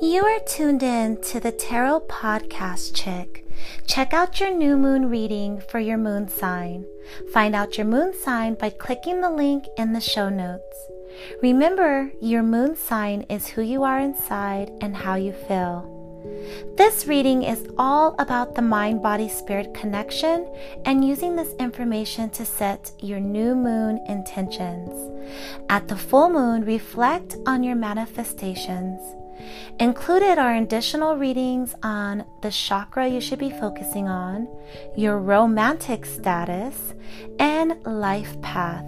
You are tuned in to the Tarot Podcast Chick. Check out your new moon reading for your moon sign. Find out your moon sign by clicking the link in the show notes. Remember, your moon sign is who you are inside and how you feel. This reading is all about the mind body spirit connection and using this information to set your new moon intentions. At the full moon, reflect on your manifestations. Included are additional readings on the chakra you should be focusing on, your romantic status, and life path.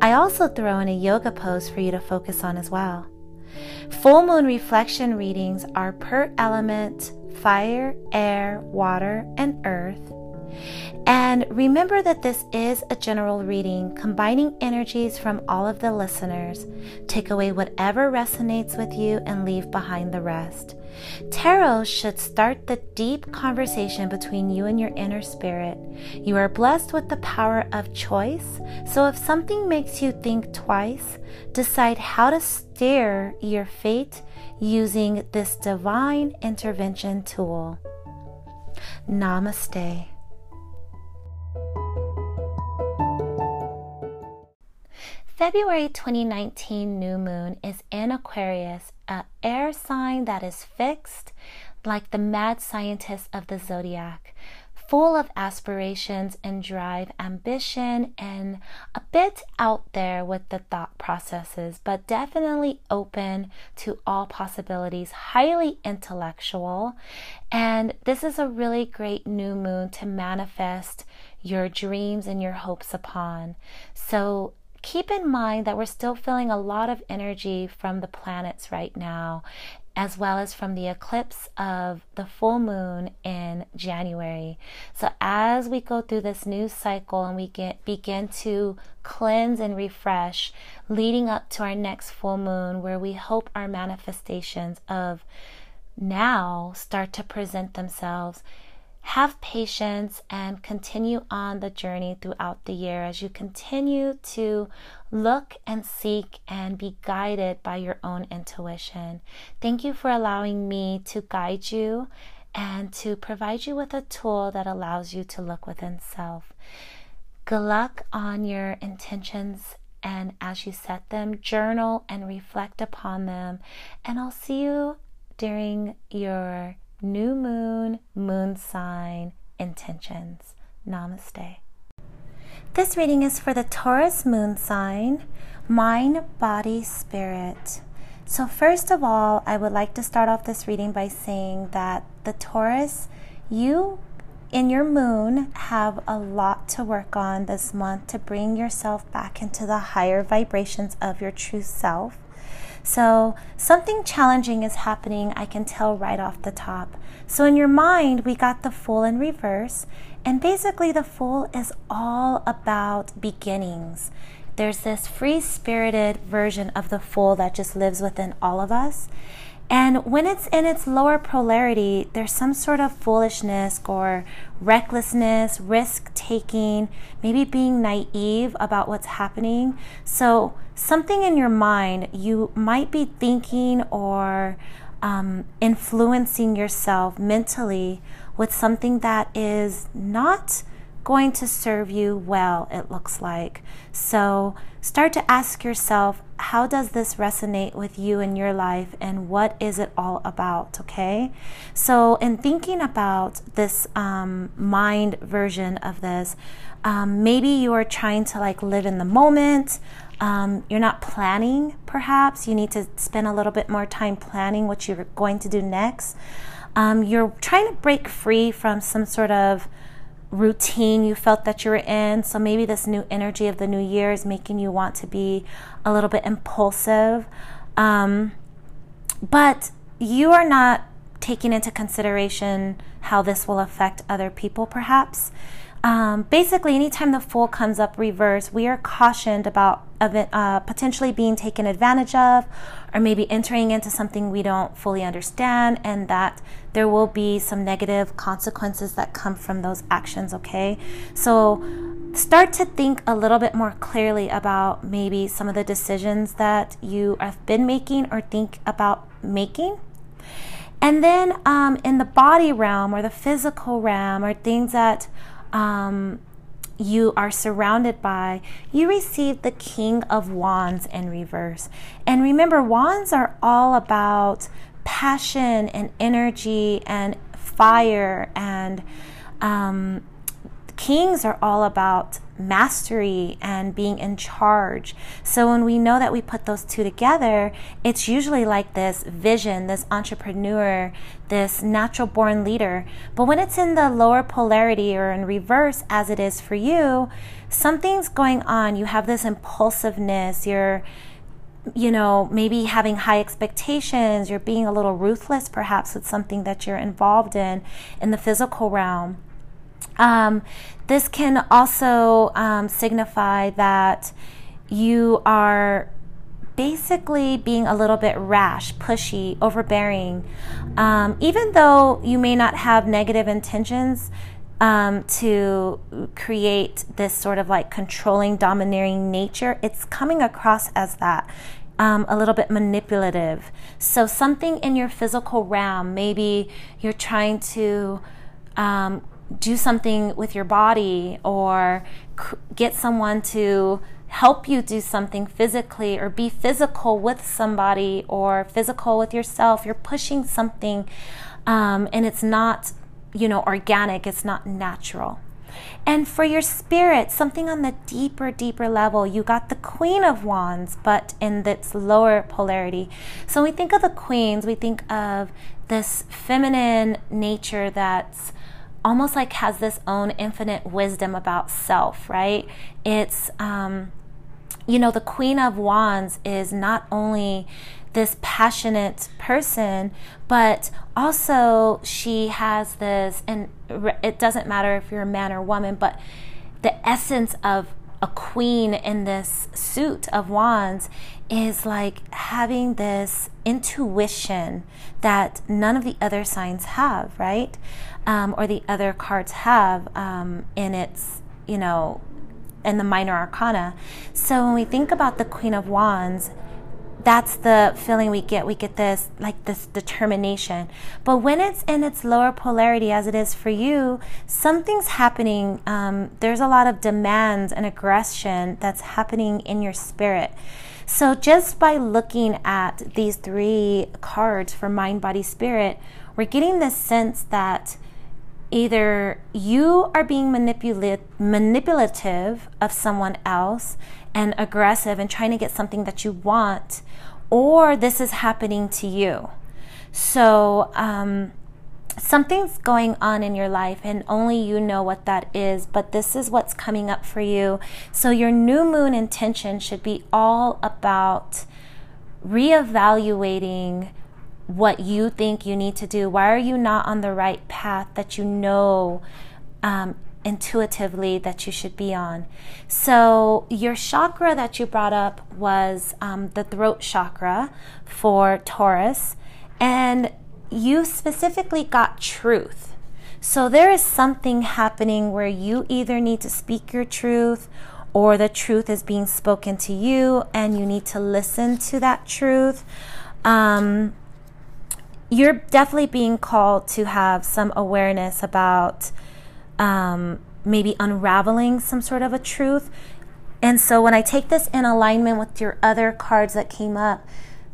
I also throw in a yoga pose for you to focus on as well. Full moon reflection readings are per element fire, air, water, and earth. And remember that this is a general reading, combining energies from all of the listeners. Take away whatever resonates with you and leave behind the rest. Tarot should start the deep conversation between you and your inner spirit. You are blessed with the power of choice, so if something makes you think twice, decide how to steer your fate using this divine intervention tool. Namaste. February 2019 new moon is in Aquarius, an air sign that is fixed, like the mad scientist of the zodiac, full of aspirations and drive, ambition, and a bit out there with the thought processes, but definitely open to all possibilities, highly intellectual. And this is a really great new moon to manifest your dreams and your hopes upon. So, keep in mind that we're still feeling a lot of energy from the planets right now, as well as from the eclipse of the full moon in January. So, as we go through this new cycle and we get, begin to cleanse and refresh, leading up to our next full moon, where we hope our manifestations of now start to present themselves have patience and continue on the journey throughout the year as you continue to look and seek and be guided by your own intuition. Thank you for allowing me to guide you and to provide you with a tool that allows you to look within self. Good luck on your intentions and as you set them, journal and reflect upon them. And I'll see you during your new moon, moon sign intentions. Namaste. This reading is for the Taurus moon sign, mind, body, spirit. So, first of all, I would like to start off this reading by saying that the Taurus, you in your moon have a lot to work on this month to bring yourself back into the higher vibrations of your true self. So, something challenging is happening, I can tell right off the top. So, in your mind, we got the Fool in reverse, and basically, the Fool is all about beginnings. There's this free spirited version of the Fool that just lives within all of us. And when it's in its lower polarity, there's some sort of foolishness or recklessness, risk taking, maybe being naive about what's happening. So, something in your mind, you might be thinking or um, influencing yourself mentally with something that is not going to serve you well, it looks like. So start to ask yourself, how does this resonate with you in your life and what is it all about? Okay. So, in thinking about this um, mind version of this, um, maybe you are trying to like live in the moment. Um, you're not planning, perhaps. You need to spend a little bit more time planning what you're going to do next. Um, you're trying to break free from some sort of routine you felt that you were in. So maybe this new energy of the new year is making you want to be a little bit impulsive. Um, but you are not taking into consideration how this will affect other people, perhaps. Um, basically, anytime the Fool comes up reverse, we are cautioned about uh, potentially being taken advantage of or maybe entering into something we don't fully understand, and that there will be some negative consequences that come from those actions, okay? So, start to think a little bit more clearly about maybe some of the decisions that you have been making or think about making And then um, in the body realm or the physical realm or things that um, you are surrounded by, you receive the King of Wands in reverse. And remember, wands are all about passion and energy and fire, and um, kings are all about mastery and being in charge. So when we know that we put those two together, it's usually like this vision, this entrepreneur, this natural born leader. But when it's in the lower polarity or in reverse, as it is for you, something's going on. You have this impulsiveness, you're you know, maybe having high expectations, you're being a little ruthless perhaps with something that you're involved in in the physical realm. Um, this can also um, signify that you are basically being a little bit rash, pushy, overbearing. Um, even though you may not have negative intentions um, to create this sort of like controlling, domineering nature, it's coming across as that. Um, a little bit manipulative. So, something in your physical realm, maybe you're trying to um, do something with your body or get someone to help you do something physically or be physical with somebody or physical with yourself. You're pushing something um, and it's not, you know, organic, it's not natural. And for your spirit, something on the deeper, deeper level, you got the Queen of Wands, but in its lower polarity. So when we think of the queens, we think of this feminine nature that's almost like has this own infinite wisdom about self, right? It's, um, you know, the Queen of Wands is not only this passionate person, but also she has this, and it doesn't matter if you're a man or woman, but the essence of a queen in this suit of wands is like having this intuition that none of the other signs have, right? Um, or the other cards have um, in its, you know, in the minor arcana. So when we think about the Queen of Wands, that's the feeling we get. We get this, like this determination. But when it's in its lower polarity, as it is for you, something's happening. Um, there's a lot of demands and aggression that's happening in your spirit. So just by looking at these three cards for mind, body, spirit, we're getting this sense that either you are being manipula- manipulative of someone else and aggressive and trying to get something that you want, or this is happening to you. So, um, something's going on in your life, and only you know what that is, but this is what's coming up for you. So, your new moon intention should be all about reevaluating what you think you need to do. Why are you not on the right path that you know um, intuitively that you should be on. So, your chakra that you brought up was um, the throat chakra for Taurus, and you specifically got truth. So, there is something happening where you either need to speak your truth or the truth is being spoken to you, and you need to listen to that truth. Um, you're definitely being called to have some awareness about um, maybe unraveling some sort of a truth. And so when I take this in alignment with your other cards that came up,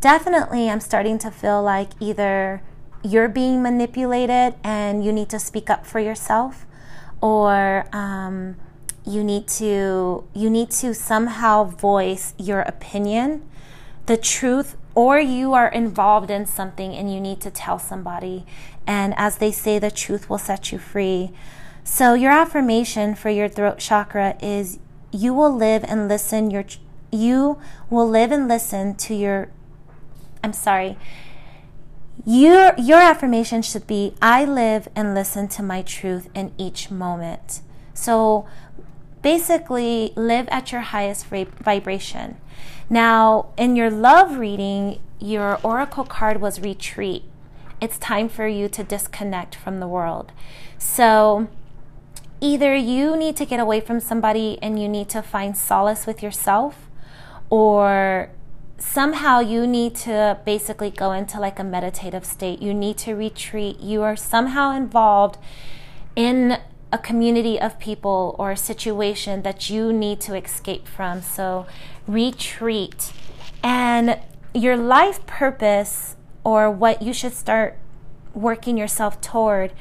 definitely I'm starting to feel like either you're being manipulated and you need to speak up for yourself, or um, you need to you need to somehow voice your opinion, the truth or you are involved in something and you need to tell somebody. And as they say, the truth will set you free. So your affirmation for your throat chakra is you will live and listen your you will live and listen to your I'm sorry. Your your affirmation should be I live and listen to my truth in each moment. So basically live at your highest vibration. Now, in your love reading, your oracle card was retreat. It's time for you to disconnect from the world. So, either you need to get away from somebody and you need to find solace with yourself, or somehow you need to basically go into like a meditative state. You need to retreat. You are somehow involved in a community of people or a situation that you need to escape from. So retreat. And your life purpose or what you should start working yourself toward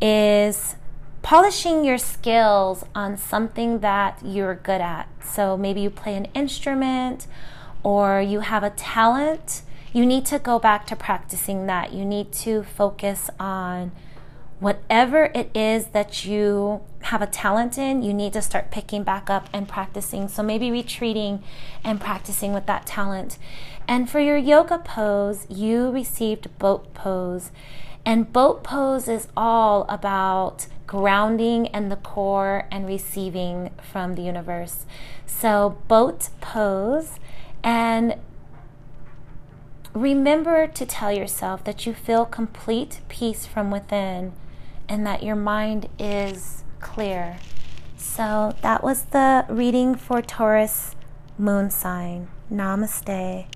is polishing your skills on something that you're good at. So maybe you play an instrument or you have a talent. You need to go back to practicing that. You need to focus on whatever it is that you have a talent in, you need to start picking back up and practicing. So maybe retreating and practicing with that talent. And for your yoga pose, you received boat pose. And boat pose is all about grounding and the core and receiving from the universe. So, boat pose and remember to tell yourself that you feel complete peace from within and that your mind is clear. So that was the reading for Taurus moon sign. Namaste.